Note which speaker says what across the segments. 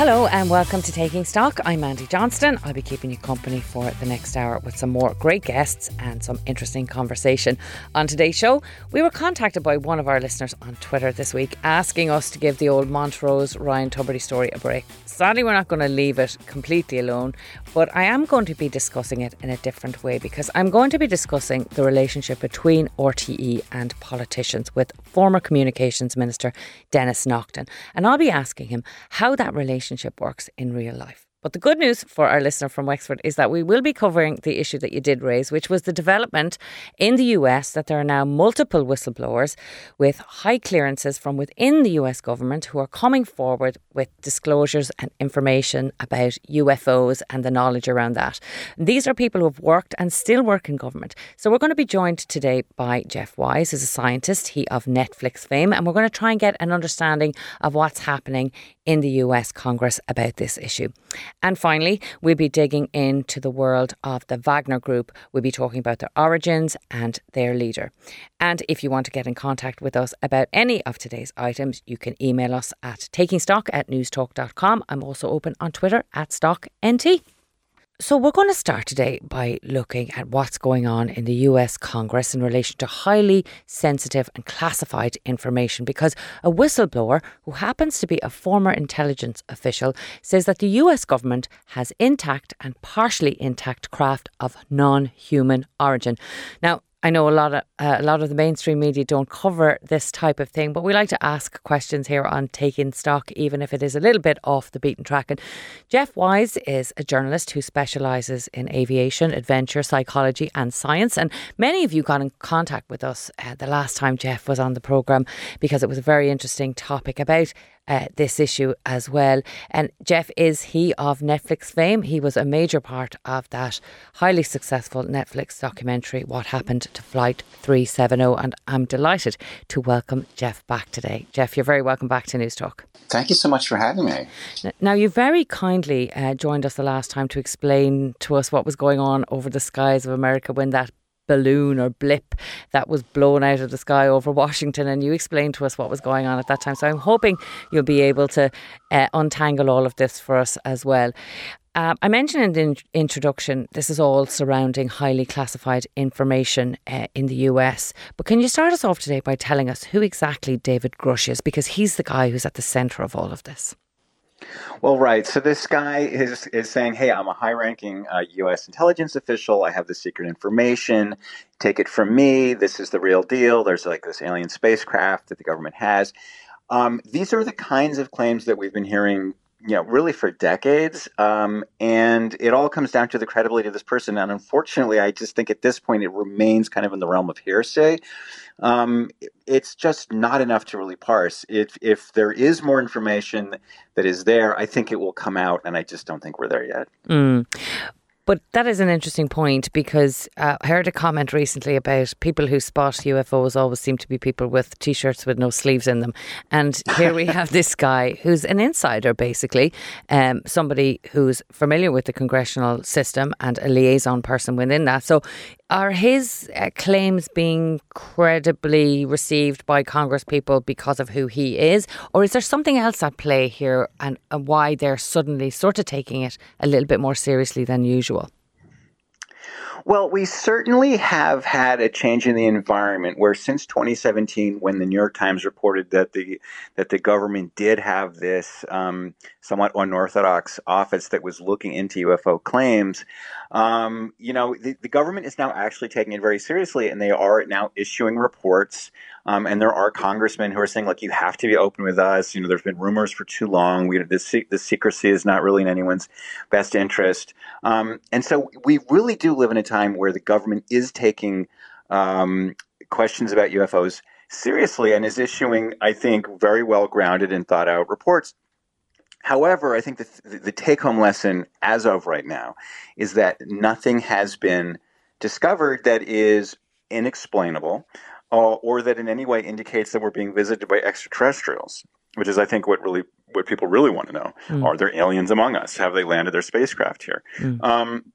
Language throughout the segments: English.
Speaker 1: Hello and welcome to Taking Stock. I'm Mandy Johnston. I'll be keeping you company for the next hour with some more great guests and some interesting conversation. On today's show, we were contacted by one of our listeners on Twitter this week asking us to give the old Montrose Ryan Tubridy story a break. Sadly, we're not going to leave it completely alone, but I am going to be discussing it in a different way because I'm going to be discussing the relationship between RTE and politicians with former Communications Minister Denis Naughten. And I'll be asking him how that relationship works in real life. But the good news for our listener from Wexford is that we will be covering the issue that you did raise, which was the development in the US that there are now multiple whistleblowers with high clearances from within the US government who are coming forward with disclosures and information about UFOs and the knowledge around that. These are people who have worked and still work in government. So we're going to be joined today by Jeff Wise, who's a scientist, he of Netflix fame, and we're going to try and get an understanding of what's happening in the US Congress about this issue. And finally, we'll be digging into the world of the Wagner Group. We'll be talking about their origins and their leader. And if you want to get in contact with us about any of today's items, you can email us at takingstock at newstalk.com. I'm also open on Twitter at StockNT. So, we're going to start today by looking at what's going on in the US Congress in relation to highly sensitive and classified information because a whistleblower who happens to be a former intelligence official says that the US government has intact and partially intact craft of non human origin. Now, I know a lot of uh, a lot of the mainstream media don't cover this type of thing, but we like to ask questions here on taking stock, even if it is a little bit off the beaten track. And Jeff Wise is a journalist who specialises in aviation, adventure, psychology, and science. And many of you got in contact with us uh, the last time Jeff was on the program because it was a very interesting topic about uh, this issue as well. And Jeff is he of Netflix fame. He was a major part of that highly successful Netflix documentary, What Happened to Flight 370. And I'm delighted to welcome Jeff back today. Jeff, you're very welcome back to News Talk.
Speaker 2: Thank you so much for having me.
Speaker 1: Now, you very kindly uh, joined us the last time to explain to us what was going on over the skies of America when that balloon or blip that was blown out of the sky over Washington. And you explained to us what was going on at that time. So I'm hoping you'll be able to uh, untangle all of this for us as well. Uh, I mentioned in the in- introduction, this is all surrounding highly classified information uh, in the US. But can you start us off today by telling us who exactly David Grusch is? Because he's the guy who's at the centre of all of this.
Speaker 2: Well, right. So this guy is is saying, "Hey, I'm a high-ranking uh, U.S. intelligence official. I have the secret information. Take it from me. This is the real deal. There's like this alien spacecraft that the government has." Um, these are the kinds of claims that we've been hearing you know, really for decades. Um, and it all comes down to the credibility of this person. And unfortunately, I just think at this point it remains kind of in the realm of hearsay. Um, it's just not enough to really parse. If if there is more information that is there, I think it will come out, and I just don't think we're there yet.
Speaker 1: Mm. But that is an interesting point because uh, I heard a comment recently about people who spot UFOs always seem to be people with t shirts with no sleeves in them. And here we have this guy who's an insider, basically, um, somebody who's familiar with the congressional system and a liaison person within that. So are his uh, claims being credibly received by Congress people because of who he is? Or is there something else at play here and, and why they're suddenly sort of taking it a little bit more seriously than usual?
Speaker 2: Well, we certainly have had a change in the environment where since 2017, when the New York Times reported that the that the government did have this um, somewhat unorthodox office that was looking into UFO claims, um, you know, the, the, government is now actually taking it very seriously, and they are now issuing reports. Um, and there are congressmen who are saying, "Look, you have to be open with us." You know, there's been rumors for too long. We, this, this secrecy is not really in anyone's best interest. Um, and so, we really do live in a time where the government is taking um, questions about UFOs seriously and is issuing, I think, very well grounded and thought out reports. However, I think the, the take home lesson as of right now is that nothing has been discovered that is inexplainable uh, or that in any way indicates that we're being visited by extraterrestrials. which is, I think, what really what people really want to know: mm. Are there aliens among us? Have they landed their spacecraft here? Mm. Um,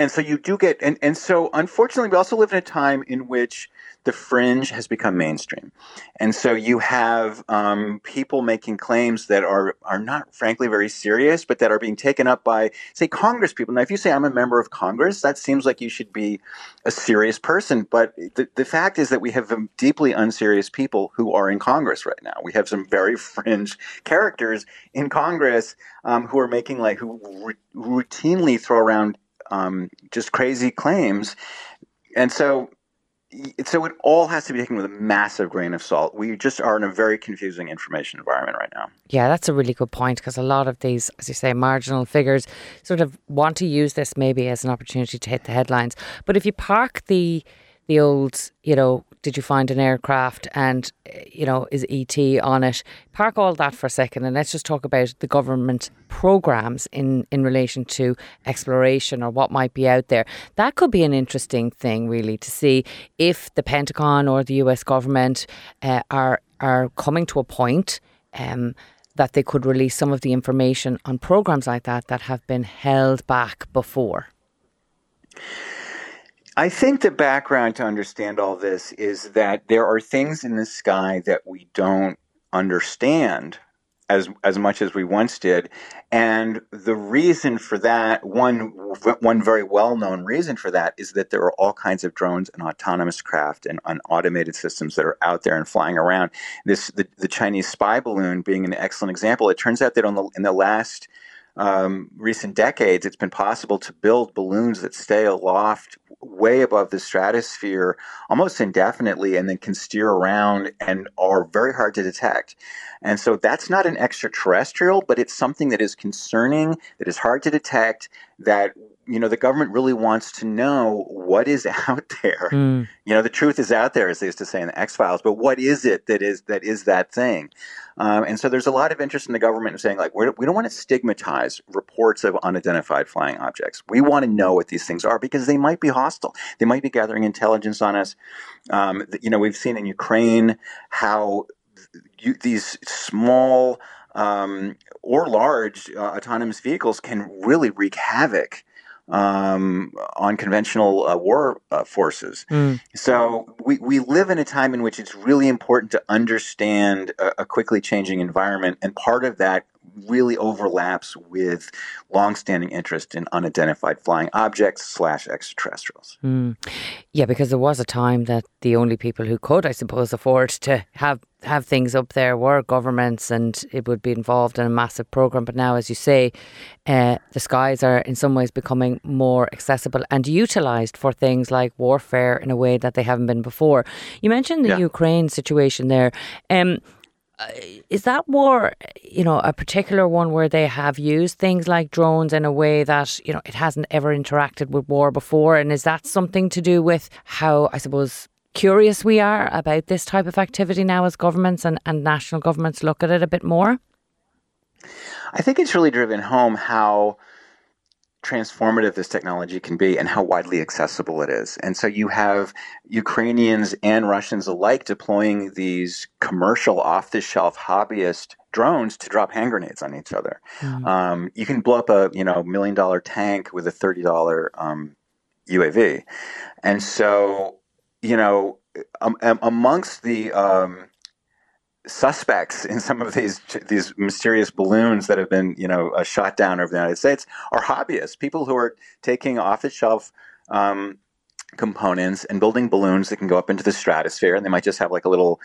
Speaker 2: and so you do get, and, and so unfortunately, we also live in a time in which the fringe has become mainstream. And so you have um, people making claims that are, are not, frankly, very serious, but that are being taken up by, say, Congress people. Now, if you say, I'm a member of Congress, that seems like you should be a serious person. But the, the fact is that we have deeply unserious people who are in Congress right now. We have some very fringe characters in Congress um, who are making, like, who r- routinely throw around um, just crazy claims. And so so it all has to be taken with a massive grain of salt. We just are in a very confusing information environment right now.
Speaker 1: Yeah, that's a really good point because a lot of these, as you say, marginal figures sort of want to use this maybe as an opportunity to hit the headlines. But if you park the the old, you know, did you find an aircraft and, you know, is ET on it? Park all that for a second and let's just talk about the government programs in, in relation to exploration or what might be out there. That could be an interesting thing, really, to see if the Pentagon or the US government uh, are, are coming to a point. Um, that they could release some of the information on programs like that that have been held back before.
Speaker 2: I think the background to understand all this is that there are things in the sky that we don't understand as as much as we once did, and the reason for that one one very well known reason for that is that there are all kinds of drones and autonomous craft and, and automated systems that are out there and flying around. This the, the Chinese spy balloon being an excellent example. It turns out that on the in the last um, recent decades, it's been possible to build balloons that stay aloft way above the stratosphere almost indefinitely and then can steer around and are very hard to detect. And so that's not an extraterrestrial, but it's something that is concerning, that is hard to detect, that you know the government really wants to know what is out there. Mm. You know, the truth is out there, as they used to say in the X Files. But what is it that is that is that thing? Um, and so there's a lot of interest in the government in saying, like, we're, we do not want to stigmatize reports of unidentified flying objects. We want to know what these things are because they might be hostile. They might be gathering intelligence on us. Um, you know, we've seen in Ukraine how you, these small um, or large uh, autonomous vehicles can really wreak havoc um, on conventional uh, war uh, forces. Mm. So we, we live in a time in which it's really important to understand a, a quickly changing environment, and part of that really overlaps with longstanding interest in unidentified flying objects slash extraterrestrials. Mm.
Speaker 1: Yeah, because there was a time that the only people who could, I suppose, afford to have have things up there were governments, and it would be involved in a massive program. But now, as you say, uh, the skies are in some ways becoming more accessible and utilised for things like warfare in a way that they haven't been before. You mentioned the yeah. Ukraine situation there. Um, Uh, is that war, you know, a particular one where they have used things like drones in a way that, you know, it hasn't ever interacted with war before? And is that something to do with how, I suppose, curious we are about this type of activity now as governments and, and national governments look at it a bit more?
Speaker 2: I think it's really driven home how transformative this technology can be and how widely accessible it is. And so you have Ukrainians and Russians alike deploying these commercial off the shelf hobbyist drones to drop hand grenades on each other. Mm. Um, you can blow up a you know million dollar tank with a thirty dollar um, UAV, and so you know um, amongst the um, suspects in some of these these mysterious balloons that have been you know uh, shot down over the United States are hobbyists, people who are taking off the shelf um, components and building balloons that can go up into the stratosphere, and they might just have like a little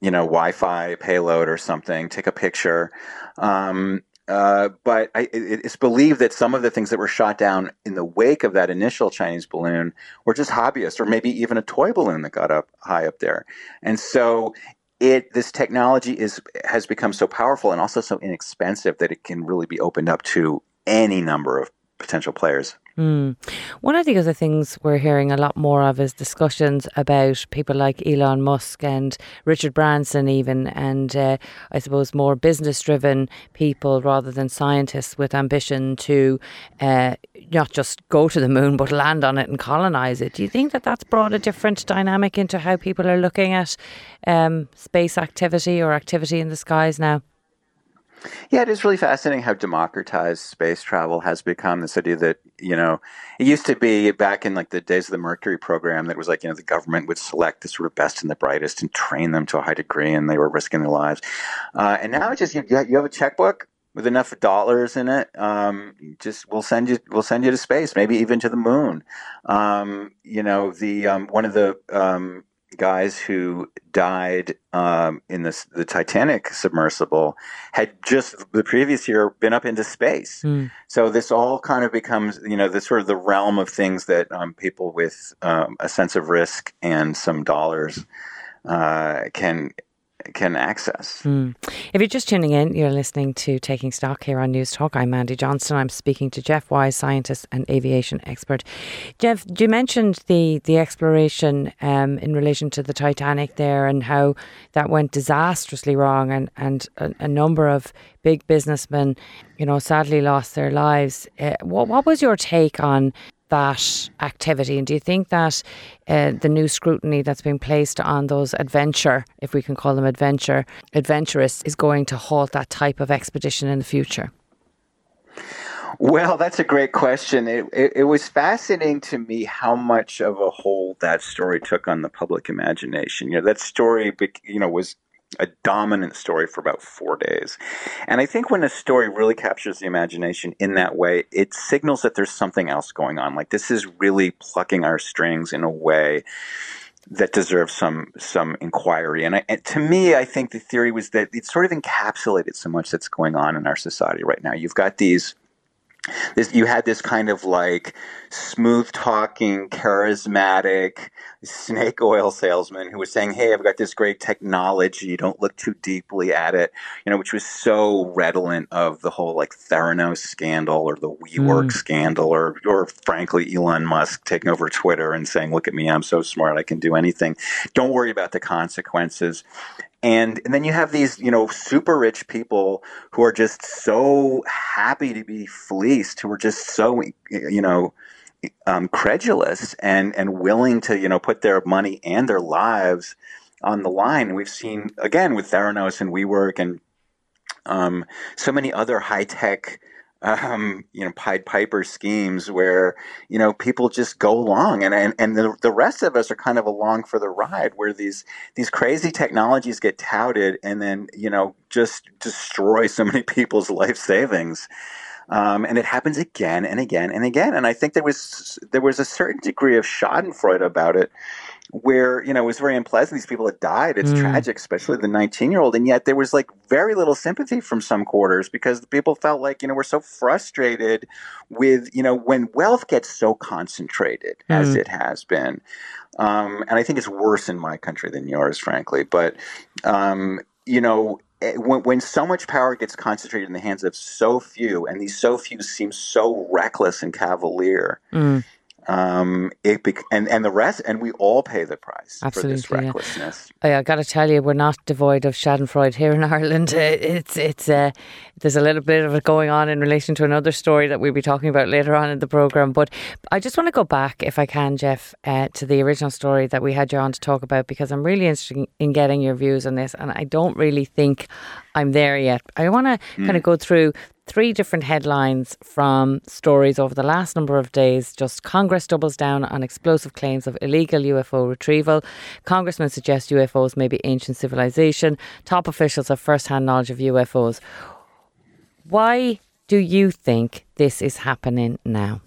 Speaker 2: you know Wi-Fi payload or something, take a picture. Um, uh, but I, it, it's believed that some of the things that were shot down in the wake of that initial Chinese balloon were just hobbyists, or maybe even a toy balloon that got up high up there. And so it this technology is has become so powerful and also so inexpensive that it can really be opened up to any number of potential players.
Speaker 1: Mm. One of the other things we're hearing a lot more of is discussions about people like Elon Musk and Richard Branson, even, and uh, I suppose more business driven people rather than scientists with ambition to uh, not just go to the moon but land on it and colonize it. Do you think that that's brought a different dynamic into how people are looking at um, space activity or activity in the skies now?
Speaker 2: Yeah, it is really fascinating how democratized space travel has become. This idea that, you know, it used to be back in like the days of the Mercury program that was like, you know, the government would select the sort of best and the brightest and train them to a high degree and they were risking their lives. Uh, and now it's just, you, you have a checkbook with enough dollars in it, um, just we'll send you we'll send you to space, maybe even to the moon. Um, you know, the um, one of the um, guys who died um, in this, the Titanic submersible had just the previous year been up into space. Mm. So this all kind of becomes, you know, the sort of the realm of things that um, people with um, a sense of risk and some dollars uh, can can access.
Speaker 1: Mm. If you're just tuning in, you're listening to Taking Stock here on News Talk. I'm Mandy Johnston. I'm speaking to Jeff Wise, scientist and aviation expert. Jeff, you mentioned the the exploration um, in relation to the Titanic there and how that went disastrously wrong, and and a, a number of big businessmen, you know, sadly lost their lives. Uh, what what was your take on that activity? And do you think that uh, the new scrutiny that's being placed on those adventure, if we can call them adventure, adventurous, is going to halt that type of expedition in the future?
Speaker 2: Well, that's a great question. It, it, it, was fascinating to me how much of a hold that story took on the public imagination. You know, that story, you know, was a dominant story for about four days. And I think when a story really captures the imagination in that way, it signals that there's something else going on. Like this is really plucking our strings in a way that deserves some some inquiry. And, I, and, to me, I think the theory was that it sort of encapsulated so much that's going on in our society right now. You've got these this you had this kind of like smooth talking charismatic snake oil salesman who was saying hey i've got this great technology. Don't look too deeply at it. You know which was so redolent of the whole like theranos scandal or the WeWork mm. scandal or or frankly elon musk taking over twitter and saying look at me. I'm so smart. I can do anything. Don't worry about the consequences and and then you have these you know super rich people who are just so happy to be fleeced who are just so you know um, credulous and and willing to you know put their money and their lives on the line. We've seen again with Theranos and WeWork and um, so many other high tech um, you know, Pied Piper schemes where, you know, people just go along and, and, and the, the rest of us are kind of along for the ride where these, these crazy technologies get touted and then, you know, just destroy so many people's life savings. Um, and it happens again and again and again. And I think there was, there was a certain degree of schadenfreude about it where you know it was very unpleasant. These people had died. It's mm. tragic, especially the 19 year old. And yet there was like very little sympathy from some quarters because the people felt like you know we're so frustrated with you know when wealth gets so concentrated mm. as it has been. Um, and I think it's worse in my country than yours, frankly. But um, you know, eh, when, when, so much power gets concentrated in the hands of so few, and these so few seem so reckless and cavalier, mm um, it bec- and and the rest, and we all pay the price Absolutely, for this recklessness.
Speaker 1: Yeah. I got to tell you, we're not devoid of Schadenfreude here in Ireland. It's it's uh, there's a little bit of it going on in relation to another story that we'll be talking about later on in the program. But I just want to go back, if I can, Jeff, uh, to the original story that we had you on to talk about because I'm really interested in getting your views on this, and I don't really think I'm there yet. I want to mm. kind of go through three different headlines from stories over the last number of days. Just Congress doubles down on explosive claims of illegal UFO retrieval. Congressmen suggest UFOs may be ancient civilization. Top officials have first hand knowledge of UFOs. Why do you think this is happening now?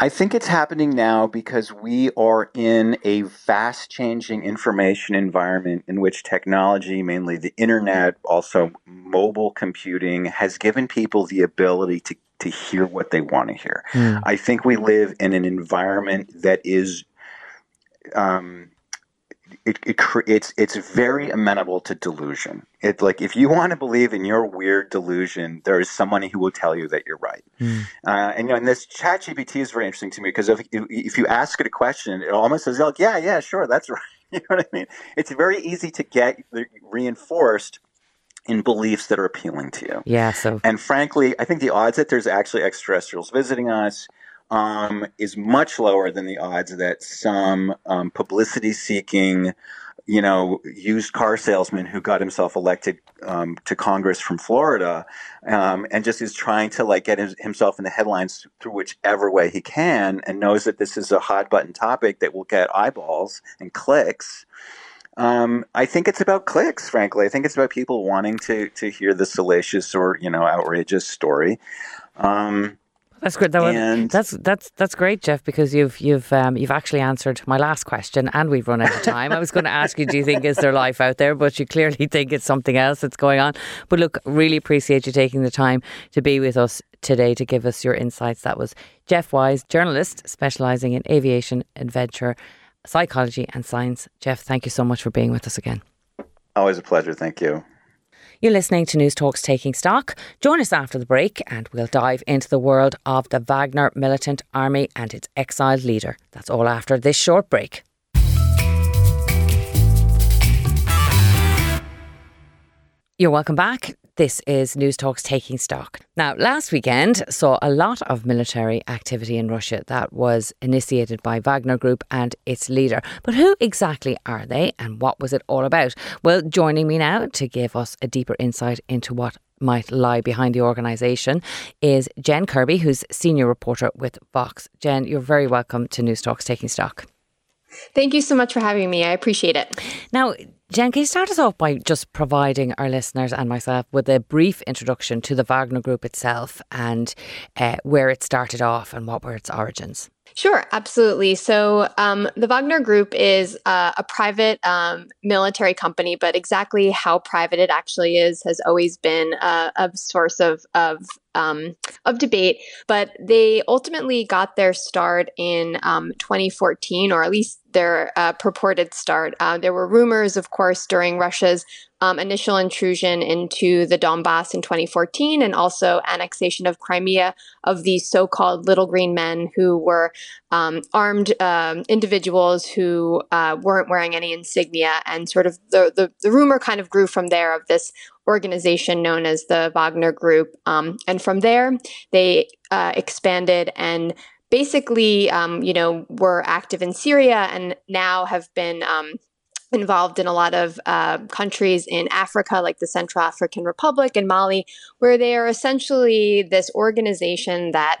Speaker 2: I think it's happening now because we are in a fast changing information environment in which technology, mainly the internet, also mobile computing, has given people the ability to, to hear what they want to hear. Mm. I think we live in an environment that is um, it, it it's it's very amenable to delusion. It like if you want to believe in your weird delusion, there is someone who will tell you that you're right. Mm. Uh, and you know, and this Chat GPT is very interesting to me because if if you ask it a question, it almost says like, yeah, yeah, sure, that's right. You know what I mean? It's very easy to get reinforced in beliefs that are appealing to you.
Speaker 1: Yeah. So,
Speaker 2: and frankly, I think the odds that there's actually extraterrestrials visiting us um, is much lower than the odds that some um, publicity seeking, you know, used car salesman who got himself elected um, to Congress from Florida um, and just is trying to like get his, himself in the headlines through whichever way he can and knows that this is a hot button topic that will get eyeballs and clicks. Um, I think it's about clicks, frankly. I think it's about people wanting to to hear the salacious or you know outrageous story. Um,
Speaker 1: that's good. That and that's that's that's great, Jeff, because you've you've um, you've actually answered my last question, and we've run out of time. I was going to ask you, do you think is there life out there? But you clearly think it's something else that's going on. But look, really appreciate you taking the time to be with us today to give us your insights. That was Jeff Wise, journalist specialising in aviation, adventure, psychology, and science. Jeff, thank you so much for being with us again.
Speaker 2: Always a pleasure. Thank you.
Speaker 1: You're listening to News Talks Taking Stock. Join us after the break and we'll dive into the world of the Wagner militant army and its exiled leader. That's all after this short break. You're welcome back. This is News Talks Taking Stock. Now, last weekend saw a lot of military activity in Russia that was initiated by Wagner Group and its leader. But who exactly are they and what was it all about? Well, joining me now to give us a deeper insight into what might lie behind the organisation is Jen Kirby, who's senior reporter with Vox. Jen, you're very welcome to News Talks Taking Stock.
Speaker 3: Thank you so much for having me. I appreciate it.
Speaker 1: Now, Jen, can you start us off by just providing our listeners and myself with a brief introduction to the Wagner Group itself and uh, where it started off and what were its origins?
Speaker 3: Sure, absolutely. So um, the Wagner Group is uh, a private um, military company, but exactly how private it actually is has always been uh, a source of of um, of debate. But they ultimately got their start in um, 2014, or at least their uh, purported start. Uh, there were rumors, of course, during Russia's um, initial intrusion into the Donbass in 2014 and also annexation of Crimea of these so called little green men who were um, armed um, individuals who uh, weren't wearing any insignia. And sort of the, the, the, rumor kind of grew from there of this organization known as the Wagner Group. Um, and from there, they uh, expanded and basically, um, you know, were active in Syria and now have been um, involved in a lot of uh, countries in Africa, like the Central African Republic and Mali, where they are essentially this organization that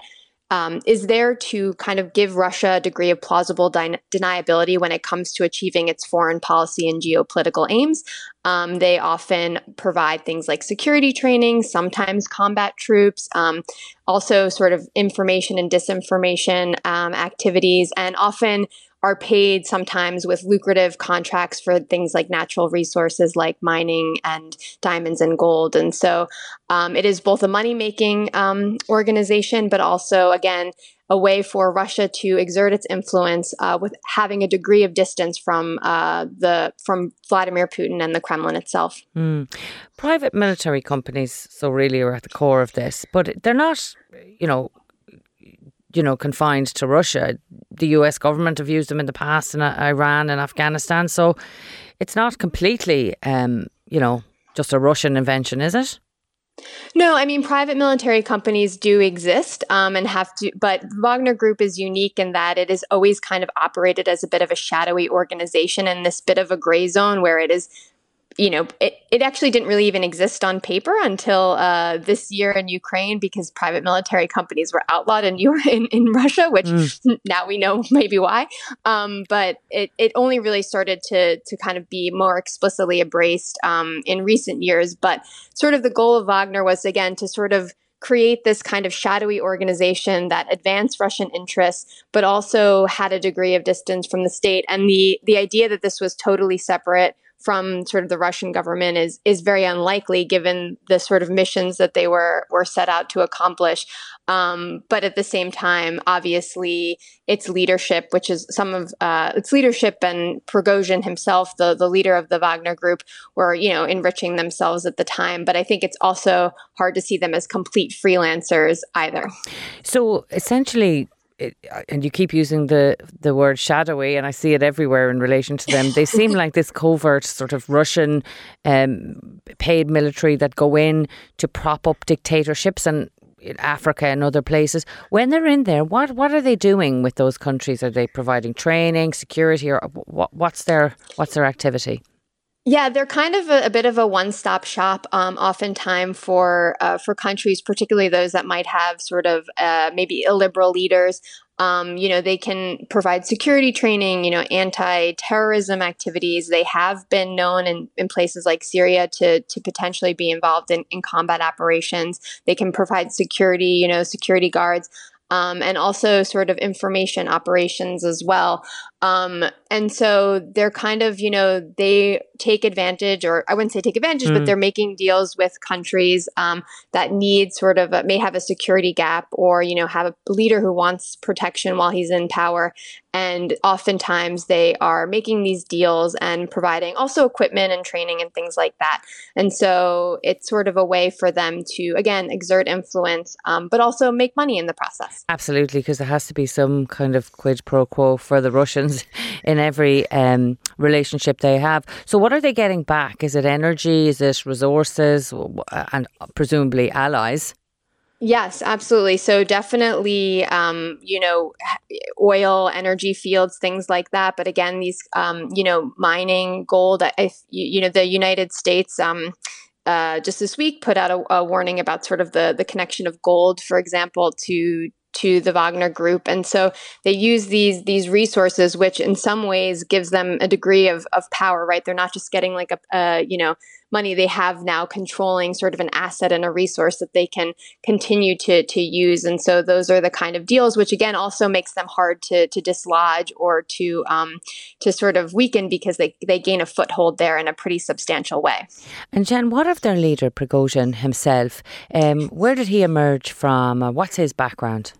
Speaker 3: um, is there to kind of give Russia a degree of plausible de- deniability when it comes to achieving its foreign policy and geopolitical aims. Um, they often provide things like security training, sometimes combat troops, um, also sort of information and disinformation um, activities, and often are paid sometimes with lucrative contracts for things like natural resources like mining and diamonds and gold. And so um, it is both a money making um, organization, but also, again, a way for Russia to exert its influence uh, with having a degree of distance from uh, the from Vladimir Putin and the Kremlin itself.
Speaker 1: Mm. Private military companies, so really, are at the core of this, but they're not, you know, you know, confined to Russia. The US government have used them in the past in uh, Iran and Afghanistan. So it's not completely, um, you know, just a Russian invention, is it?
Speaker 3: No, I mean private military companies do exist um, and have to, but Wagner Group is unique in that it is always kind of operated as a bit of a shadowy organization in this bit of a gray zone where it is you know, it, it actually didn't really even exist on paper until uh, this year in Ukraine because private military companies were outlawed in in, in Russia, which mm. now we know maybe why. Um, but it, it only really started to to kind of be more explicitly embraced um, in recent years. But sort of the goal of Wagner was again to sort of create this kind of shadowy organization that advanced Russian interests, but also had a degree of distance from the state. And the the idea that this was totally separate from sort of the Russian government is is very unlikely given the sort of missions that they were were set out to accomplish. Um, but at the same time, obviously, its leadership, which is some of uh, its leadership, and Prigozhin himself, the the leader of the Wagner Group, were you know enriching themselves at the time. But I think it's also hard to see them as complete freelancers either.
Speaker 1: So essentially, it, and you keep using the the word shadowy, and I see it everywhere in relation to them. They seem like this covert sort of Russian um, paid military that go in to prop up dictatorships and in Africa and other places. When they're in there, what what are they doing with those countries? Are they providing training, security, or what, what's their what's their activity?
Speaker 3: Yeah, they're kind of a, a bit of a one-stop shop, um, oftentimes for uh, for countries, particularly those that might have sort of uh, maybe illiberal leaders. Um, you know, they can provide security training, you know, anti-terrorism activities. They have been known in, in places like Syria to to potentially be involved in, in combat operations. They can provide security, you know, security guards. Um, and also sort of information operations as well. Um, and so they're kind of, you know, they take advantage, or I wouldn't say take advantage, mm. but they're making deals with countries um, that need sort of a, may have a security gap, or you know, have a leader who wants protection while he's in power. And oftentimes they are making these deals and providing also equipment and training and things like that. And so it's sort of a way for them to again exert influence, um, but also make money in the process.
Speaker 1: Absolutely, because there has to be some kind of quid pro quo for the Russians in every um, relationship they have. So, what are they getting back? Is it energy? Is it resources? And presumably allies?
Speaker 3: Yes, absolutely. So definitely, um, you know, oil, energy fields, things like that. But again, these, um, you know, mining, gold. If you, you know, the United States, um, uh, just this week put out a, a, warning about sort of the the connection of gold, for example, to to the Wagner group. And so they use these these resources, which in some ways gives them a degree of, of power, right? They're not just getting like a, a you know money they have now controlling sort of an asset and a resource that they can continue to to use. And so those are the kind of deals which again also makes them hard to to dislodge or to um, to sort of weaken because they they gain a foothold there in a pretty substantial way.
Speaker 1: And Jen, what of their leader Prigozhin himself? Um, where did he emerge from? Uh, what's his background?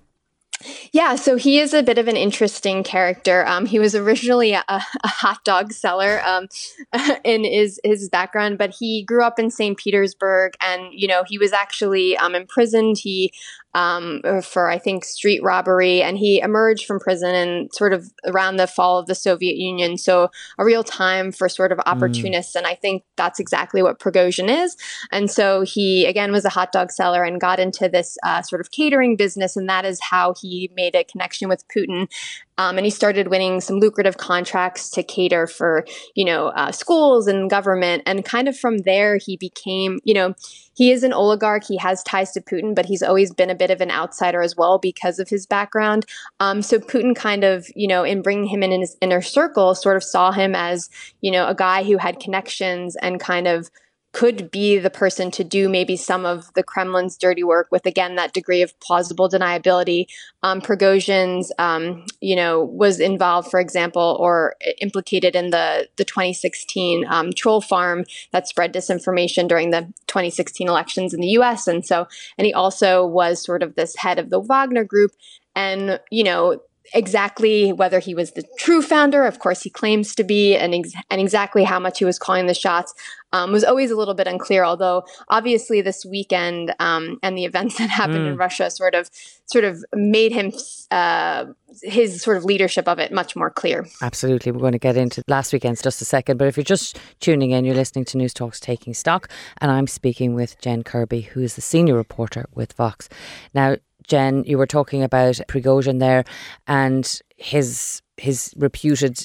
Speaker 3: Yeah, so he is a bit of an interesting character. Um, he was originally a, a hot dog seller um, in his his background, but he grew up in St. Petersburg, and you know he was actually um, imprisoned. He um, for I think street robbery, and he emerged from prison and sort of around the fall of the Soviet Union. So a real time for sort of mm. opportunists, mm. and I think that's exactly what Prigozhin is. And so he again was a hot dog seller and got into this uh, sort of catering business, and that is how he made a connection with Putin. Um, and he started winning some lucrative contracts to cater for, you know, uh, schools and government. And kind of from there, he became, you know, he is an oligarch. He has ties to Putin, but he's always been a bit of an outsider as well because of his background. Um, so Putin kind of, you know, in bringing him in, in his inner circle, sort of saw him as, you know, a guy who had connections and kind of could be the person to do maybe some of the Kremlin's dirty work with again that degree of plausible deniability. Um, Prigozhin's, um, you know, was involved, for example, or implicated in the the 2016 um, troll farm that spread disinformation during the 2016 elections in the U.S. And so, and he also was sort of this head of the Wagner Group. And you know, exactly whether he was the true founder, of course he claims to be, and, ex- and exactly how much he was calling the shots um, was always a little bit unclear. Although obviously this weekend um, and the events that happened mm. in Russia sort of sort of made him uh, his sort of leadership of it much more clear.
Speaker 1: Absolutely, we're going to get into last weekend's just a second. But if you're just tuning in, you're listening to News Talks Taking Stock, and I'm speaking with Jen Kirby, who is the senior reporter with Vox. Now, Jen, you were talking about Prigozhin there and his his reputed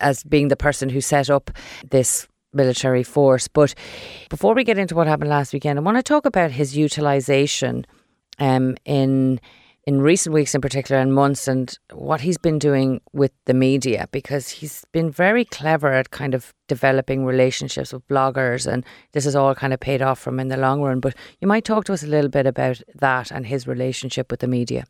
Speaker 1: as being the person who set up this military force. But before we get into what happened last weekend, I want to talk about his utilization um, in in recent weeks in particular and months and what he's been doing with the media because he's been very clever at kind of developing relationships with bloggers and this has all kind of paid off from in the long run but you might talk to us a little bit about that and his relationship with the media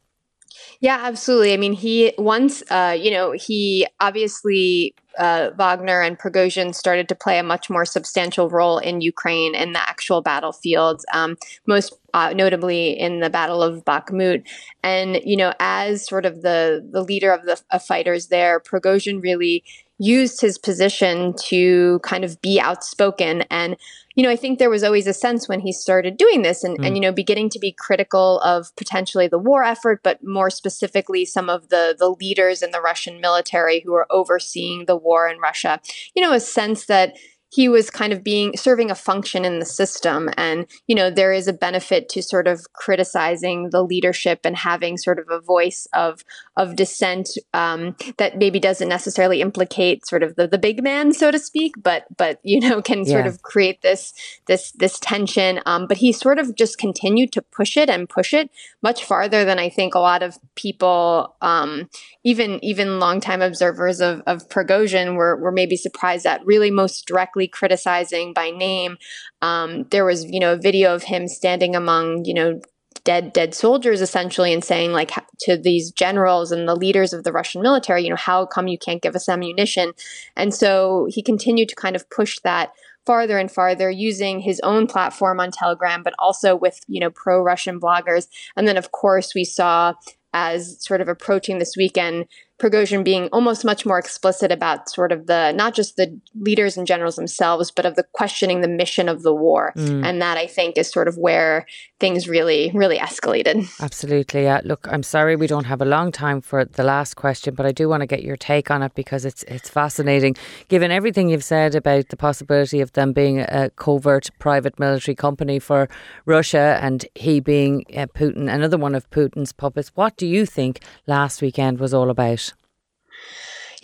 Speaker 3: yeah, absolutely. I mean, he once, uh, you know, he obviously uh, Wagner and Prigozhin started to play a much more substantial role in Ukraine in the actual battlefields, um, most uh, notably in the Battle of Bakhmut. And you know, as sort of the the leader of the of fighters there, Prigozhin really used his position to kind of be outspoken and you know, I think there was always a sense when he started doing this and, mm. and, you know, beginning to be critical of potentially the war effort, but more specifically some of the the leaders in the Russian military who are overseeing the war in Russia, you know, a sense that he was kind of being serving a function in the system and you know there is a benefit to sort of criticizing the leadership and having sort of a voice of of dissent um, that maybe doesn't necessarily implicate sort of the, the big man so to speak but but you know can sort yeah. of create this this this tension um, but he sort of just continued to push it and push it much farther than i think a lot of people um, even even longtime observers of, of Prigozhin were, were maybe surprised at really most directly criticizing by name. Um, there was, you know, a video of him standing among, you know, dead dead soldiers essentially and saying like to these generals and the leaders of the Russian military, you know, how come you can't give us ammunition? And so he continued to kind of push that farther and farther using his own platform on Telegram, but also with, you know, pro Russian bloggers. And then, of course, we saw as sort of approaching this weekend, Prigozhin being almost much more explicit about sort of the not just the leaders and generals themselves, but of the questioning the mission of the war. Mm. And that I think is sort of where things really, really escalated.
Speaker 1: Absolutely. Yeah. Look, I'm sorry we don't have a long time for the last question, but I do want to get your take on it because it's it's fascinating. Given everything you've said about the possibility of them being a covert private military company for Russia and he being uh, Putin, another one of Putin's puppets, what do you think last weekend was all about?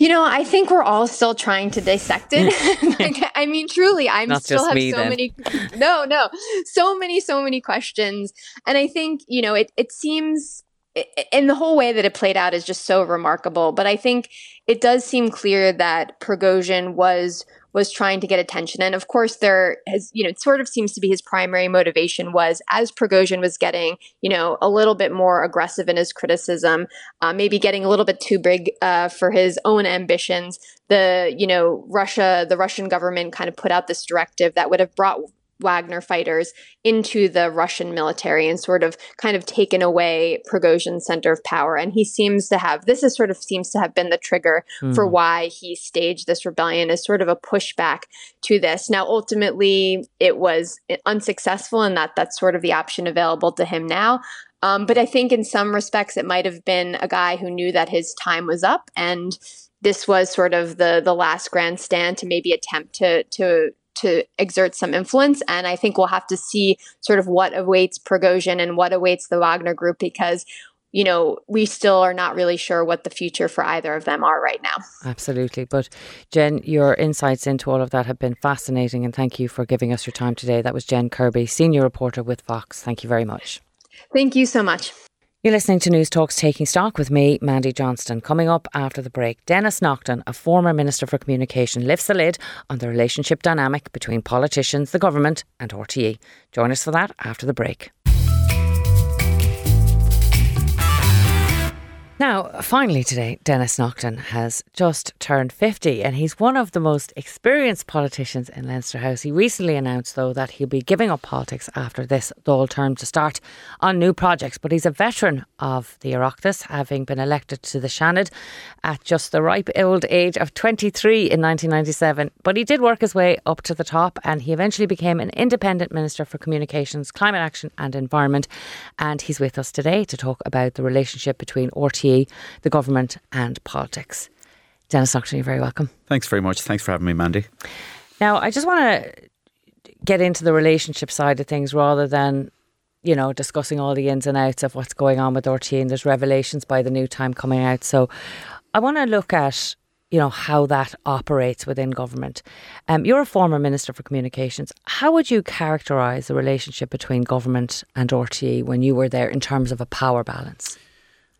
Speaker 3: You know, I think we're all still trying to dissect it. Mm. like, I mean, truly, I'm
Speaker 1: Not
Speaker 3: still have
Speaker 1: me,
Speaker 3: so
Speaker 1: then.
Speaker 3: many, no, no, so many, so many questions. And I think, you know, it, it seems, in the whole way that it played out is just so remarkable. But I think it does seem clear that Prigozhin was was trying to get attention. And of course, there has, you know, it sort of seems to be his primary motivation was as Prigozhin was getting, you know, a little bit more aggressive in his criticism, uh, maybe getting a little bit too big uh, for his own ambitions. The, you know, Russia, the Russian government kind of put out this directive that would have brought Wagner fighters into the Russian military and sort of kind of taken away Prigozhin's center of power. And he seems to have this is sort of seems to have been the trigger mm. for why he staged this rebellion as sort of a pushback to this. Now, ultimately, it was unsuccessful, and that that's sort of the option available to him now. Um, but I think in some respects, it might have been a guy who knew that his time was up and this was sort of the the last grandstand to maybe attempt to to to exert some influence. And I think we'll have to see sort of what awaits Prigozhin and what awaits the Wagner group because you know, we still are not really sure what the future for either of them are right now.
Speaker 1: Absolutely. But Jen, your insights into all of that have been fascinating and thank you for giving us your time today. That was Jen Kirby, senior reporter with Vox. Thank you very much.
Speaker 3: Thank you so much.
Speaker 1: You're listening to News Talks Taking Stock with me, Mandy Johnston. Coming up after the break, Denis Naughten, a former Minister for Communication, lifts the lid on the relationship dynamic between politicians, the government, and RTE. Join us for that after the break. Now, finally today, Denis Naughten has just turned 50 and he's one of the most experienced politicians in Leinster House. He recently announced, though, that he'll be giving up politics after this Dáil term to start on new projects. But he's a veteran of the Oireachtas, having been elected to the Seanad at just the ripe old age of 23 in 1997. But he did work his way up to the top and he eventually became an independent Minister for Communications, Climate Action and Environment. And he's with us today to talk about the relationship between RTE the government, and politics. Denis Naughten, you're very welcome.
Speaker 2: Thanks very much. Thanks for having me, Mandy.
Speaker 1: Now, I just want to get into the relationship side of things rather than, you know, discussing all the ins and outs of what's going on with RTE and there's revelations by the new time coming out. So I want to look at you know how that operates within government. Um, you're a former minister for communications. How would you characterise the relationship between government and RTE when you were there in terms of a power balance?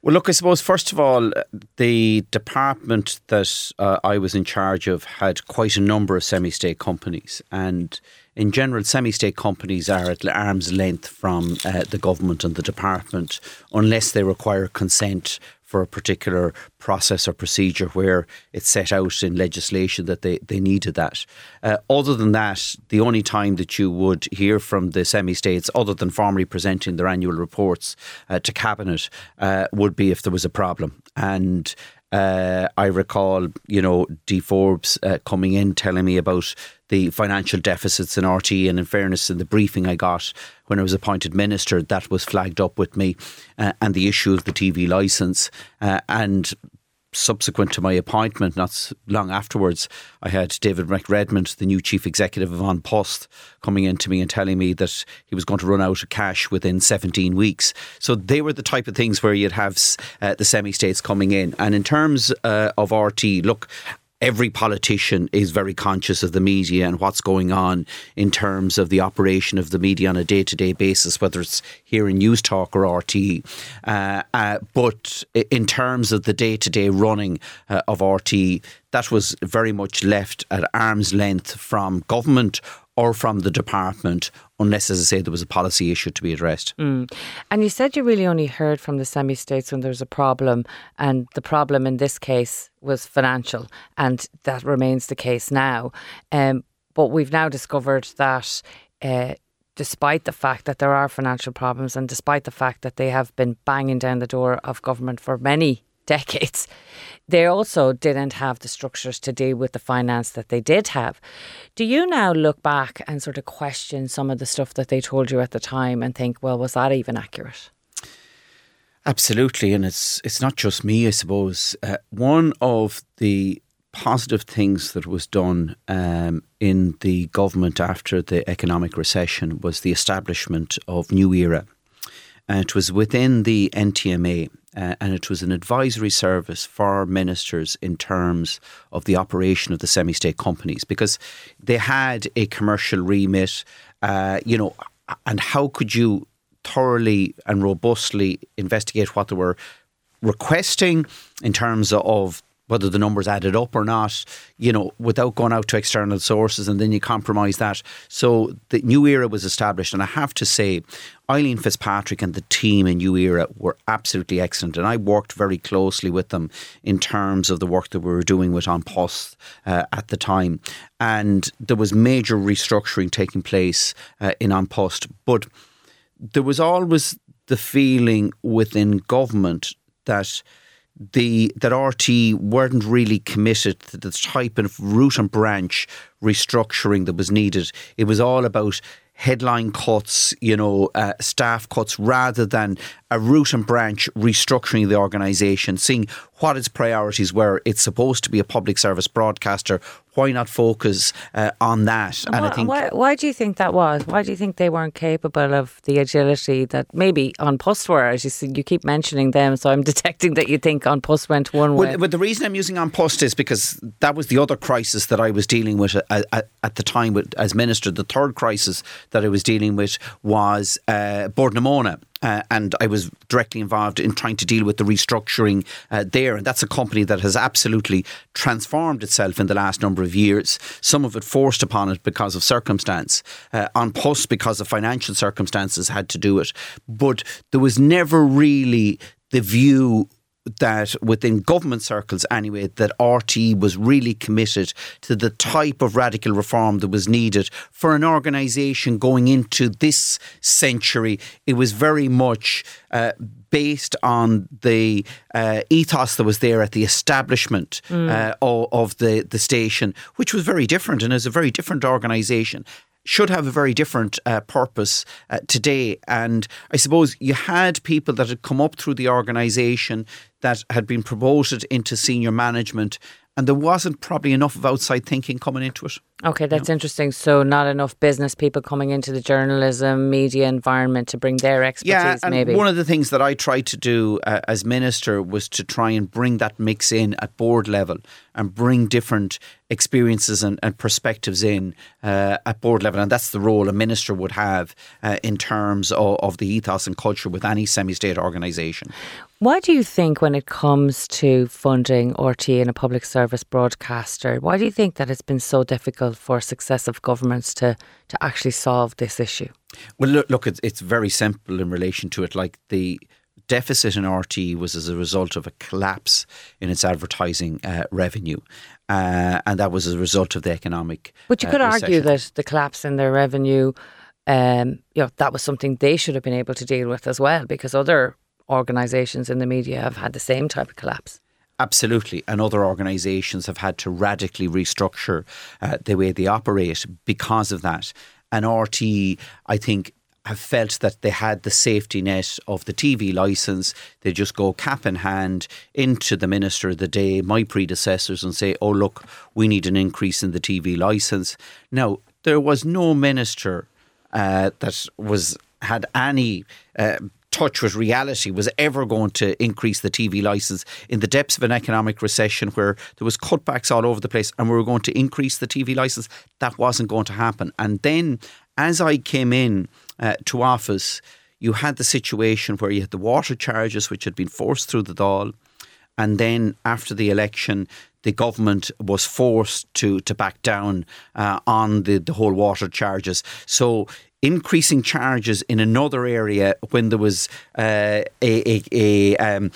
Speaker 2: Well, look, I suppose, first of all, the department that uh, I was in charge of had quite a number of semi state companies. And in general, semi state companies are at arm's length from uh, the government and the department unless they require consent for a particular process or procedure where it's set out in legislation that they, they needed that. Uh, other than that, the only time that you would hear from the semi states, other than formally presenting their annual reports uh, to Cabinet, uh, would be if there was a problem. And uh, I recall, you know, Dee Forbes uh, coming in telling me about the financial deficits in RT. And in fairness, in the briefing I got when I was appointed minister, that was flagged up with me, uh, and the issue of the TV licence. Uh, and subsequent to my appointment, not long afterwards, I had David McRedmond, the new chief executive of An Post, coming in to me and telling me that he was going to run out of cash within 17 weeks. So they were the type of things where you'd have uh, the semi states coming in. And in terms uh, of RT, look, every politician is very conscious of the media and what's going on in terms of the operation of the media on a day to day basis, whether it's here in Newstalk or RTE. Uh, uh, but in terms of the day to day running uh, of RTE, that was very much left at arm's length from government or from the department, unless, as I say, there was a policy issue to be addressed.
Speaker 1: Mm. And you said you really only heard from the semi states when there was a problem, and the problem in this case was financial, and that remains the case now. Um, but we've now discovered that. Uh, despite the fact that there are financial problems and despite the fact that they have been banging down the door of government for many decades, they also didn't have the structures to deal with the finance that they did have. Do you now look back and sort of question some of the stuff that they told you at the time and think, well, was that even accurate?
Speaker 2: Absolutely, and it's it's not just me, I suppose. Uh, one of the positive things that was done um, in the government after the economic recession was the establishment of New Era. And it was within the NTMA, uh, and it was an advisory service for ministers in terms of the operation of the semi state companies because they had a commercial remit, uh, you know, and how could you thoroughly and robustly investigate what they were requesting in terms of whether the numbers added up or not, you know, without going out to external sources and then you compromise that. So the new era was established. And I have to say, Eileen Fitzpatrick and the team in New Era were absolutely excellent. And I worked very closely with them in terms of the work that we were doing with An Post uh, at the time. And there was major restructuring taking place uh, in An Post. But there was always the feeling within government that the that RT weren't really committed to the type of root and branch restructuring that was needed. It was all about headline cuts, you know, uh, staff cuts, rather than a root and branch restructuring the organisation, seeing what its priorities were. It's supposed to be a public service broadcaster. Why not focus uh, on that?
Speaker 1: And, and I think why, why, do you think that was? Why do you think they weren't capable of the agility that maybe An Post were? As you see, you keep mentioning them, so I'm detecting that you think An Post went one
Speaker 2: way. But the reason I'm using An Post is because that was the other crisis that I was dealing with at, at, at the time with, as minister. The third crisis that I was dealing with was uh, Bord uh, and I was directly involved in trying to deal with the restructuring uh, there. And that's a company that has absolutely transformed itself in the last number of years. Some of it forced upon it because of circumstance, uh, An Post because of financial circumstances had to do it. But there was never really the view that within government circles anyway that RT was really committed to the type of radical reform that was needed for an organisation going into this century. It was very much uh, based on the uh, ethos that was there at the establishment mm. uh, of, of, the the station, which was very different and is a very different organisation should have a very different uh, purpose uh, today. And I suppose you had people that had come up through the organisation that had been promoted into senior management and there wasn't probably enough of outside thinking coming into it.
Speaker 1: Okay, that's you know? interesting. So, not enough business people coming into the journalism, media environment to bring their expertise.
Speaker 2: Yeah, and
Speaker 1: maybe
Speaker 2: one of the things that I tried to do uh, as minister was to try and bring that mix in at board level and bring different experiences and, and perspectives in uh, at board level, and that's the role a minister would have uh, in terms of, of the ethos and culture with any semi-state organisation.
Speaker 1: Why do you think, when it comes to funding RT in a public service broadcaster, why do you think that it's been so difficult for successive governments to, to actually solve this issue?
Speaker 2: Well, look, look it's, it's very simple in relation to it. Like the deficit in RTE was as a result of a collapse in its advertising uh, revenue. Uh, and that was as a result of the economic.
Speaker 1: But you
Speaker 2: uh,
Speaker 1: could argue that the collapse in their revenue, um, you know, that was something they should have been able to deal with as well, because other organisations in the media have had the same type of collapse.
Speaker 2: Absolutely. And other organisations have had to radically restructure uh, the way they operate because of that. And RT, I think, have felt that they had the safety net of the TV licence. They just go cap in hand into the Minister of the Day, my predecessors, and say, oh, look, we need an increase in the TV licence. Now, there was no minister uh, that was had any uh, touch with reality was ever going to increase the TV license in the depths of an economic recession where there was cutbacks all over the place and we were going to increase the TV license that wasn't going to happen and then as I came in uh, to office you had the situation where you had the water charges which had been forced through the Dáil and then after the election the government was forced to to back down uh, on the, the whole water charges. So increasing charges in another area when there was uh, a, a, a um,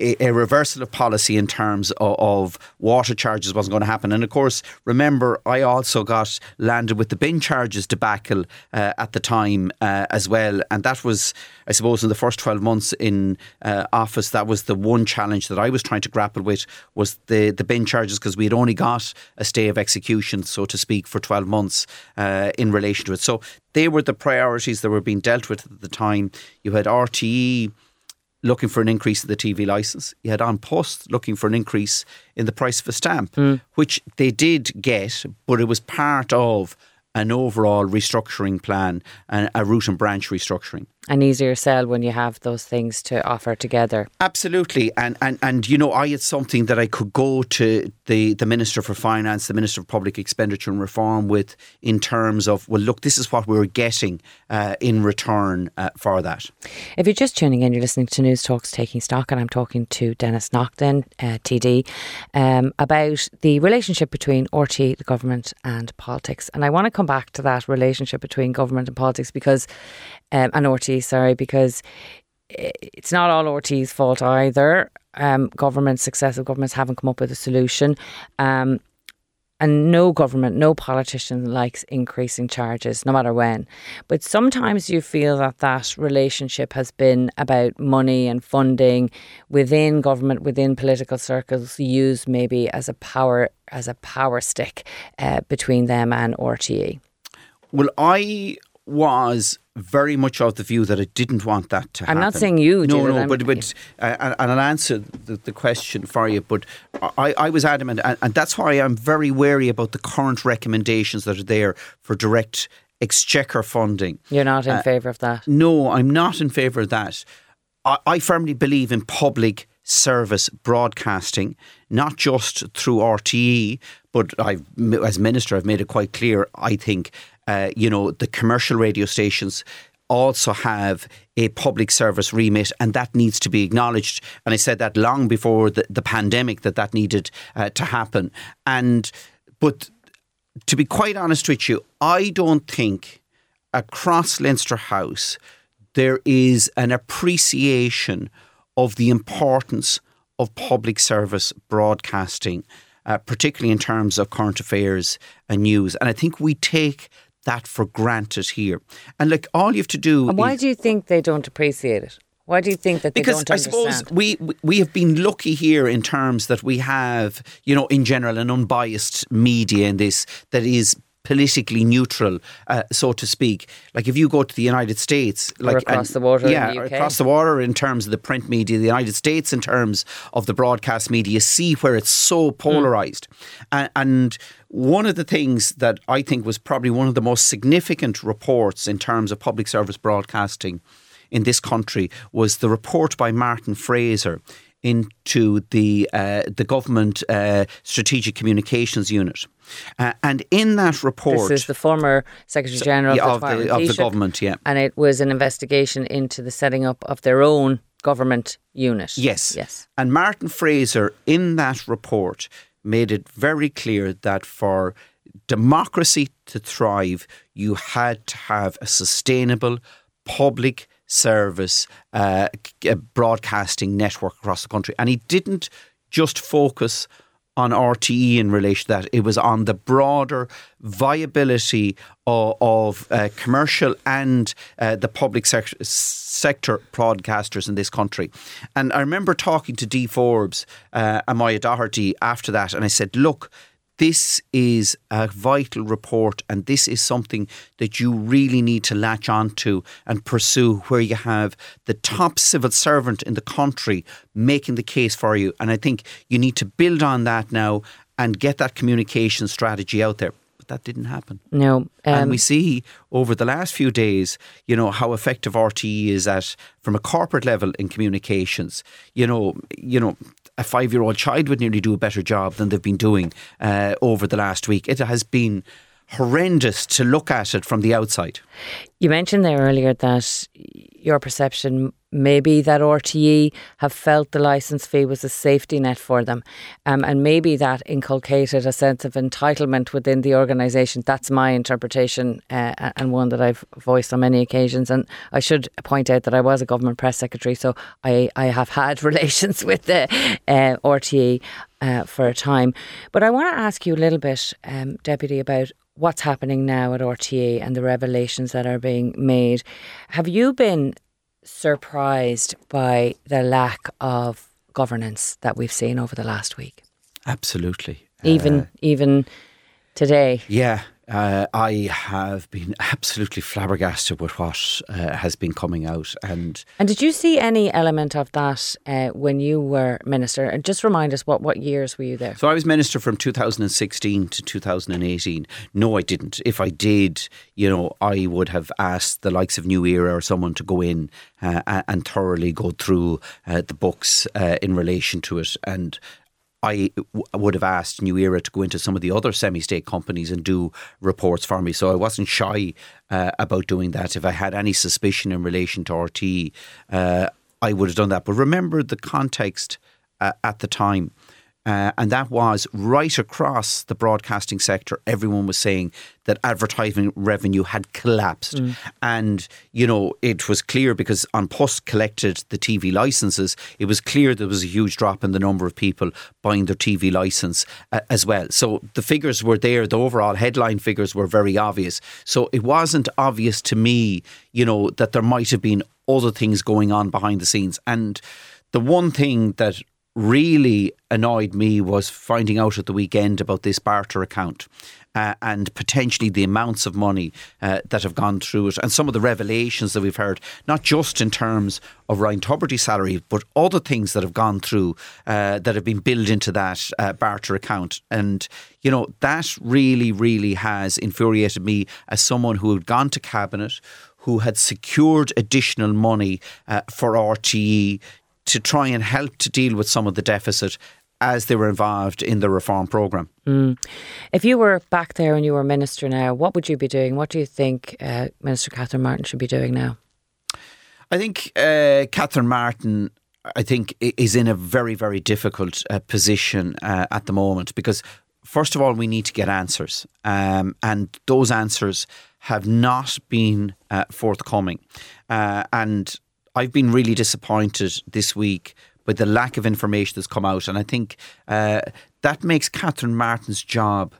Speaker 2: a, reversal of policy in terms of, of, water charges wasn't going to happen. And of course, remember, I also got landed with the bin charges debacle uh, at the time uh, as well. And that was, I suppose, in the first 12 months in uh, office, that was the one challenge that I was trying to grapple with was the, the bin charges because we had only got a stay of execution, so to speak, for 12 months uh, in relation to it. So they were the priorities that were being dealt with at the time. You had RTE looking for an increase in the TV license. You had An Post looking for an increase in the price of a stamp, mm. which they did get, but it was part of an overall restructuring plan and a root and branch restructuring.
Speaker 1: An easier sell when you have those things to offer together.
Speaker 2: Absolutely. And and and you know, I had something that I could go to the, the Minister for Finance, the Minister of Public Expenditure and Reform with in terms of, well, look, this is what we we're getting uh, in return uh, for that.
Speaker 1: If you're just tuning in, you're listening to Newstalk's Taking Stock, and I'm talking to Denis Naughten, uh, TD, um, about the relationship between RT, the government, and politics. And I want to come back to that relationship between government and politics because, um, and RT, sorry, because it's not all RT's fault either. Um, governments, successive governments haven't come up with a solution. Um, and no government, no politician likes increasing charges, no matter when. But sometimes you feel that that relationship has been about money and funding within government, within political circles, used maybe as a power as a power stick uh, between them and RTE.
Speaker 2: Well, I was very much of the view that I didn't want that to happen.
Speaker 1: I'm not saying you
Speaker 2: no, no,
Speaker 1: it,
Speaker 2: but but uh, and I'll answer the, the, question for you. But I, I was adamant, and, and that's why I'm very wary about the current recommendations that are there for direct exchequer funding.
Speaker 1: You're not in
Speaker 2: uh,
Speaker 1: favour of that.
Speaker 2: No, I'm not in favour of that. I, I firmly believe in public service broadcasting, not just through RTE, but I've, as minister, I've made it quite clear. I think uh, you know, the commercial radio stations also have a public service remit, and that needs to be acknowledged. And I said that long before the, the pandemic that that needed uh, to happen. And but to be quite honest with you, I don't think across Leinster House there is an appreciation of the importance of public service broadcasting. Uh, particularly in terms of current affairs and news. And I think we take that for granted here. And like all you have to do.
Speaker 1: And why is, do you think they don't appreciate it? Why do you think that they
Speaker 2: because
Speaker 1: don't
Speaker 2: I
Speaker 1: understand?
Speaker 2: suppose we we have been lucky here in terms that we have, you know, in general, an unbiased media in this that is politically neutral, uh, so to speak. Like if you go to the United States,
Speaker 1: like
Speaker 2: or
Speaker 1: across
Speaker 2: and,
Speaker 1: the water,
Speaker 2: yeah,
Speaker 1: the
Speaker 2: across the water in terms of the print media, the United States in terms of the broadcast media, see where it's so polarized, mm. and, and one of the things that I think was probably one of the most significant reports in terms of public service broadcasting in this country was the report by Martin Fraser into the uh, the government uh, strategic communications unit, uh, and in that report,
Speaker 1: this is the former Secretary General
Speaker 2: yeah,
Speaker 1: of, the,
Speaker 2: of, the, of the government, yeah,
Speaker 1: and it was an investigation into the setting up of their own government unit.
Speaker 2: Yes,
Speaker 1: yes,
Speaker 2: and Martin Fraser in that report made it very clear that for democracy to thrive, you had to have a sustainable public service uh, broadcasting network across the country. And he didn't just focus on RTE in relation to that. It was on the broader viability of, of uh, commercial and uh, the public sector, broadcasters in this country. And I remember talking to Dee Forbes uh, and Doherty after that, and I said, look, this is a vital report, and this is something that you really need to latch onto and pursue, where you have the top civil servant in the country making the case for you. And I think you need to build on that now and get that communication strategy out there But that didn't happen.
Speaker 1: No. Um,
Speaker 2: and we see over the last few days, you know, how effective RTE is at from a corporate level in communications. You know, you know, a five year old child would nearly do a better job than they've been doing uh, over the last week. It has been horrendous to look at it from the outside.
Speaker 1: You mentioned there earlier that your perception maybe that RTE have felt the license fee was a safety net for them, um, and maybe that inculcated a sense of entitlement within the organisation. That's my interpretation, uh, and one that I've voiced on many occasions. And I should point out that I was a government press secretary, so I, I have had relations with the uh, RTE uh, for a time. But I want to ask you a little bit, um, Deputy, about what's happening now at RTE and the revelations that are being made. Have you been surprised by the lack of governance that we've seen over the last week?
Speaker 2: Absolutely.
Speaker 1: Even uh, even today.
Speaker 2: Yeah, uh, I have been absolutely flabbergasted with what uh, has been coming out, and
Speaker 1: and did you see any element of that uh, when you were minister? And just remind us what what years were you there?
Speaker 2: So I was minister from 2016 to 2018. No, I didn't. If I did, you know, I would have asked the likes of New Era or someone to go in uh, and thoroughly go through uh, the books uh, in relation to it and I would have asked New Era to go into some of the other semi state companies and do reports for me. So I wasn't shy uh, about doing that. If I had any suspicion in relation to RT, uh, I would have done that. But remember the context uh, at the time. Uh, and that was right across the broadcasting sector. Everyone was saying that advertising revenue had collapsed. Mm. And, you know, it was clear because An Post collected the TV licenses, it was clear there was a huge drop in the number of people buying their TV license uh, as well. So the figures were there, the overall headline figures were very obvious. So it wasn't obvious to me, you know, that there might have been other things going on behind the scenes. And the one thing that really annoyed me was finding out at the weekend about this barter account. Uh, and potentially the amounts of money uh, that have gone through it, and some of the revelations that we've heard, not just in terms of Ryan Tubridy's salary, but other things that have gone through uh, that have been built into that uh, barter account. And, you know, that really, really has infuriated me as someone who had gone to cabinet, who had secured additional money uh, for RTE to try and help to deal with some of the deficit as they were involved in the reform programme.
Speaker 1: Mm. If you were back there and you were minister now, what would you be doing? What do you think uh, Minister Catherine Martin should be doing now?
Speaker 2: I think uh, Catherine Martin, I think, is in a very, very difficult uh, position uh, at the moment because, first of all, we need to get answers, um, and those answers have not been uh, forthcoming, uh, and I've been really disappointed this week with the lack of information that's come out, and I think uh, that makes Catherine Martin's job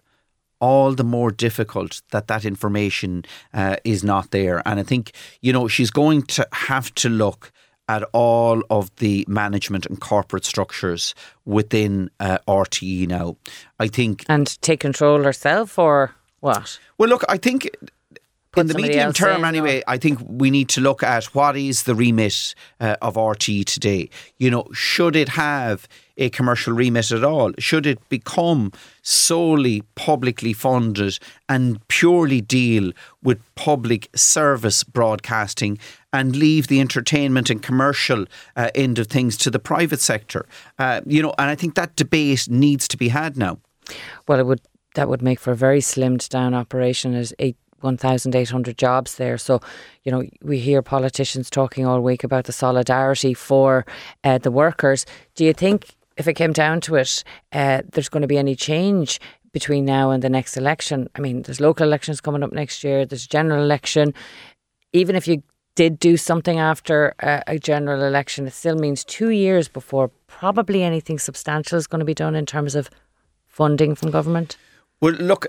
Speaker 2: all the more difficult that that information uh, is not there. And I think you know she's going to have to look at all of the management and corporate structures within uh, RTE now. I think
Speaker 1: and take control herself, or what?
Speaker 2: Well, look, I think in the medium term, anyway, or? I think we need to look at what is the remit uh, of RT today. You know, should it have a commercial remit at all? Should it become solely publicly funded and purely deal with public service broadcasting and leave the entertainment and commercial uh, end of things to the private sector? Uh, you know, and I think that debate needs to be had now.
Speaker 1: Well, it would that would make for a very slimmed down operation as eight 1,800 jobs there. So, you know, we hear politicians talking all week about the solidarity for uh, the workers. Do you think, if it came down to it, uh, there's going to be any change between now and the next election? I mean, there's local elections coming up next year, there's a general election. Even if you did do something after a, a general election, it still means two years before probably anything substantial is going to be done in terms of funding from government.
Speaker 2: Well, look,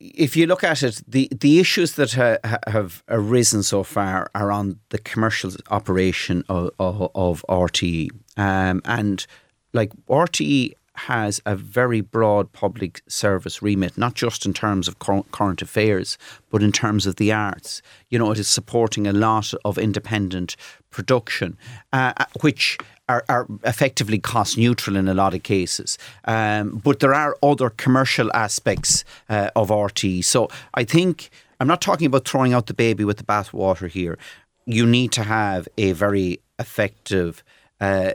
Speaker 2: if you look at it, the, the issues that ha, have arisen so far are on the commercial operation of, of, of RTE. Um, and like RTE has a very broad public service remit, not just in terms of current affairs, but in terms of the arts. You know, it is supporting a lot of independent production, uh, uh which are, are, effectively cost neutral in a lot of cases. Um, but there are other commercial aspects uh, of RT. So I think I'm not talking about throwing out the baby with the bathwater here. You need to have a very effective uh,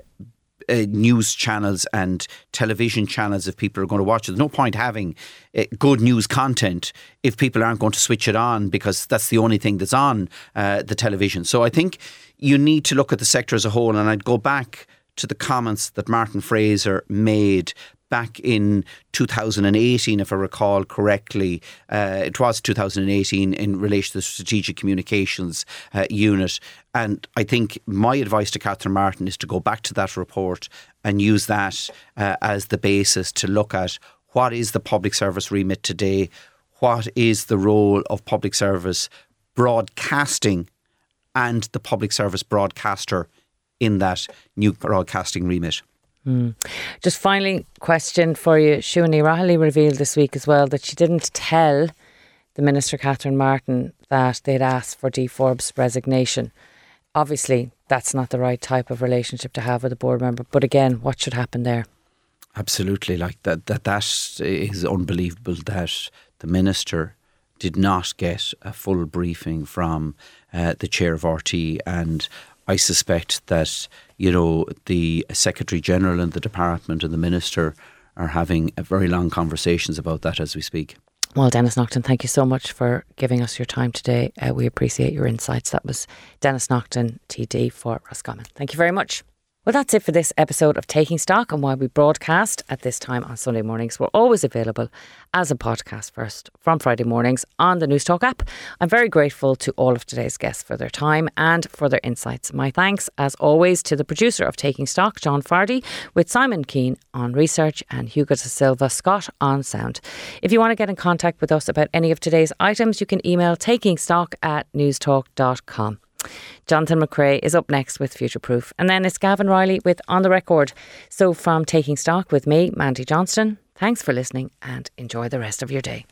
Speaker 2: uh, news channels and television channels if people are going to watch it. There's no point having uh, good news content if people aren't going to switch it on because that's the only thing that's on uh, the television. So I think you need to look at the sector as a whole. And I'd go back to the comments that Martin Fraser made back in 2018, if I recall correctly. Uh, it was 2018 in relation to the Strategic Communications uh, Unit. And I think my advice to Catherine Martin is to go back to that report and use that uh, as the basis to look at what is the public service remit today, what is the role of public service broadcasting and the public service broadcaster in that new broadcasting remit.
Speaker 1: Mm. Just finally, question for you. Ní Raghallaigh revealed this week as well that she didn't tell the Minister Catherine Martin that they'd asked for Dee Forbes' resignation. Obviously, that's not the right type of relationship to have with a board member. But again, what should happen there?
Speaker 2: Absolutely, like that. That that is unbelievable. That the minister did not get a full briefing from uh, the chair of RT, and I suspect that you know the Secretary General and the department and the minister are having very long conversations about that as we speak.
Speaker 1: Well, Denis Naughten, thank you so much for giving us your time today. Uh, we appreciate your insights. That was Denis Naughten, TD for Roscommon. Thank you very much. Well, that's it for this episode of Taking Stock and why we broadcast at this time on Sunday mornings. We're always available as a podcast first from Friday mornings on the Newstalk app. I'm very grateful to all of today's guests for their time and for their insights. My thanks, as always, to the producer of Taking Stock, John Fardy, with Simon Keane on research and Hugo Silva Scott on sound. If you want to get in contact with us about any of today's items, you can email takingstock at newstalk.com. Jonathan McCrea is up next with Future Proof. And then it's Gavin Reilly with On the Record. So from Taking Stock with me, Mandy Johnston, thanks for listening and enjoy the rest of your day.